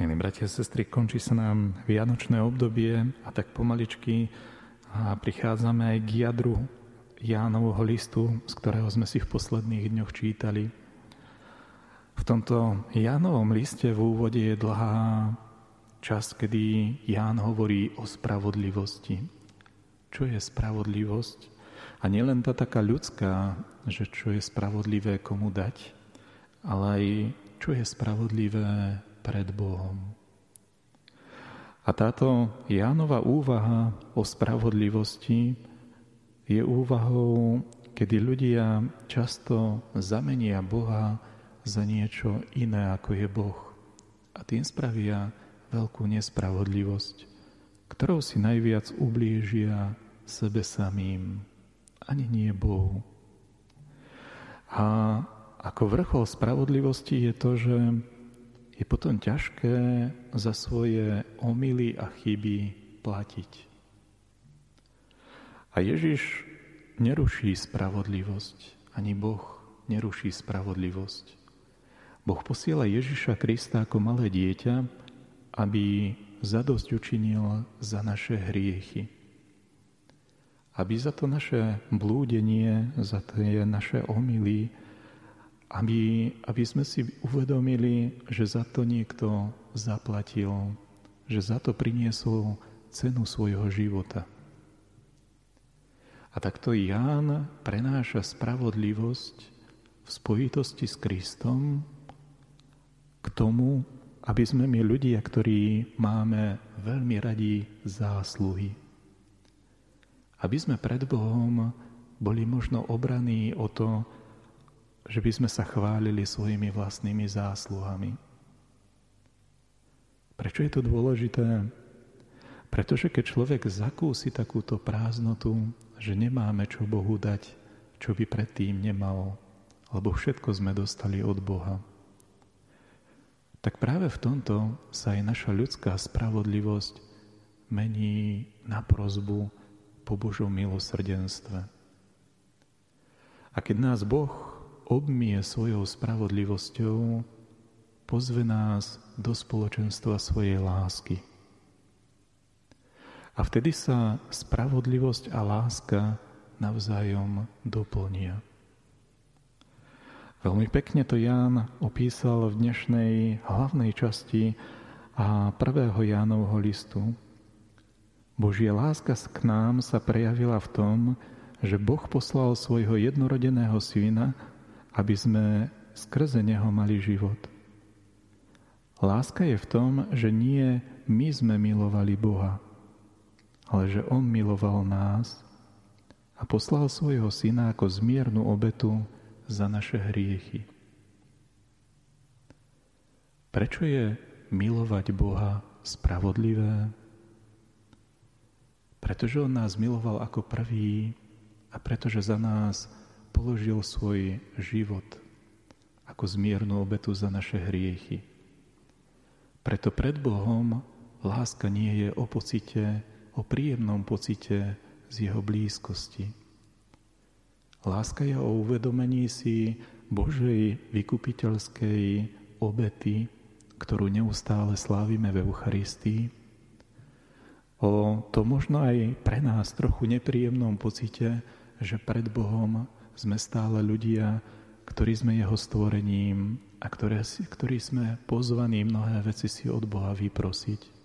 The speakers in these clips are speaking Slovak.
Milí bratia a sestry, končí sa nám vianočné obdobie a tak pomaličky a prichádzame aj k jadru Jánovho listu, z ktorého sme si v posledných dňoch čítali. V tomto Jánovom liste v úvode je dlhá časť, kedy Ján hovorí o spravodlivosti. Čo je spravodlivosť? A nielen tá taká ľudská, že čo je spravodlivé komu dať, ale aj čo je spravodlivé pred Bohom. A táto Jánova úvaha o spravodlivosti je úvahou, kedy ľudia často zamenia Boha za niečo iné, ako je Boh. A tým spravia veľkú nespravodlivosť, ktorou si najviac ublížia sebe samým, ani nie Bohu. A ako vrchol spravodlivosti je to, že je potom ťažké za svoje omily a chyby platiť. A Ježiš neruší spravodlivosť, ani Boh neruší spravodlivosť. Boh posiela Ježiša Krista ako malé dieťa, aby zadosť učinil za naše hriechy. Aby za to naše blúdenie, za tie naše omily, aby, aby sme si uvedomili, že za to niekto zaplatil, že za to priniesol cenu svojho života. A takto Ján prenáša spravodlivosť v spojitosti s Kristom k tomu, aby sme my ľudia, ktorí máme veľmi radi zásluhy. Aby sme pred Bohom boli možno obraní o to, že by sme sa chválili svojimi vlastnými zásluhami. Prečo je to dôležité? Pretože keď človek zakúsi takúto prázdnotu, že nemáme čo Bohu dať, čo by predtým nemal, lebo všetko sme dostali od Boha, tak práve v tomto sa aj naša ľudská spravodlivosť mení na prozbu po Božom milosrdenstve. A keď nás Boh obmie svojou spravodlivosťou, pozve nás do spoločenstva svojej lásky. A vtedy sa spravodlivosť a láska navzájom doplnia. Veľmi pekne to Ján opísal v dnešnej hlavnej časti a prvého Jánovho listu. Božia láska k nám sa prejavila v tom, že Boh poslal svojho jednorodeného syna, aby sme skrze Neho mali život. Láska je v tom, že nie my sme milovali Boha, ale že On miloval nás a poslal svojho syna ako zmiernu obetu za naše hriechy. Prečo je milovať Boha spravodlivé? Pretože On nás miloval ako prvý a pretože za nás položil svoj život ako zmiernu obetu za naše hriechy. Preto pred Bohom láska nie je o pocite, o príjemnom pocite z jeho blízkosti. Láska je o uvedomení si Božej vykupiteľskej obety, ktorú neustále slávime v Eucharistii, o to možno aj pre nás trochu nepríjemnom pocite, že pred Bohom sme stále ľudia, ktorí sme jeho stvorením a ktoré, ktorí sme pozvaní mnohé veci si od Boha vyprosiť.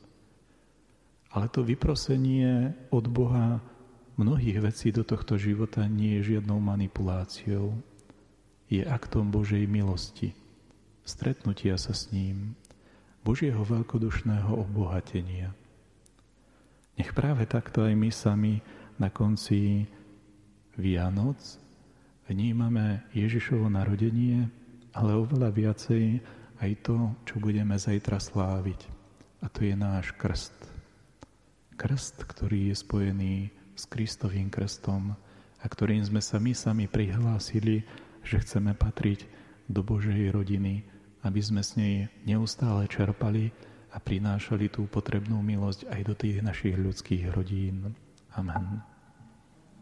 Ale to vyprosenie od Boha mnohých vecí do tohto života nie je žiadnou manipuláciou. Je aktom Božej milosti, stretnutia sa s ním, Božieho veľkodušného obohatenia. Nech práve takto aj my sami na konci Vianoc vnímame Ježišovo narodenie, ale oveľa viacej aj to, čo budeme zajtra sláviť. A to je náš krst. Krst, ktorý je spojený s Kristovým krstom a ktorým sme sa my sami prihlásili, že chceme patriť do Božej rodiny, aby sme s nej neustále čerpali a prinášali tú potrebnú milosť aj do tých našich ľudských rodín. Amen.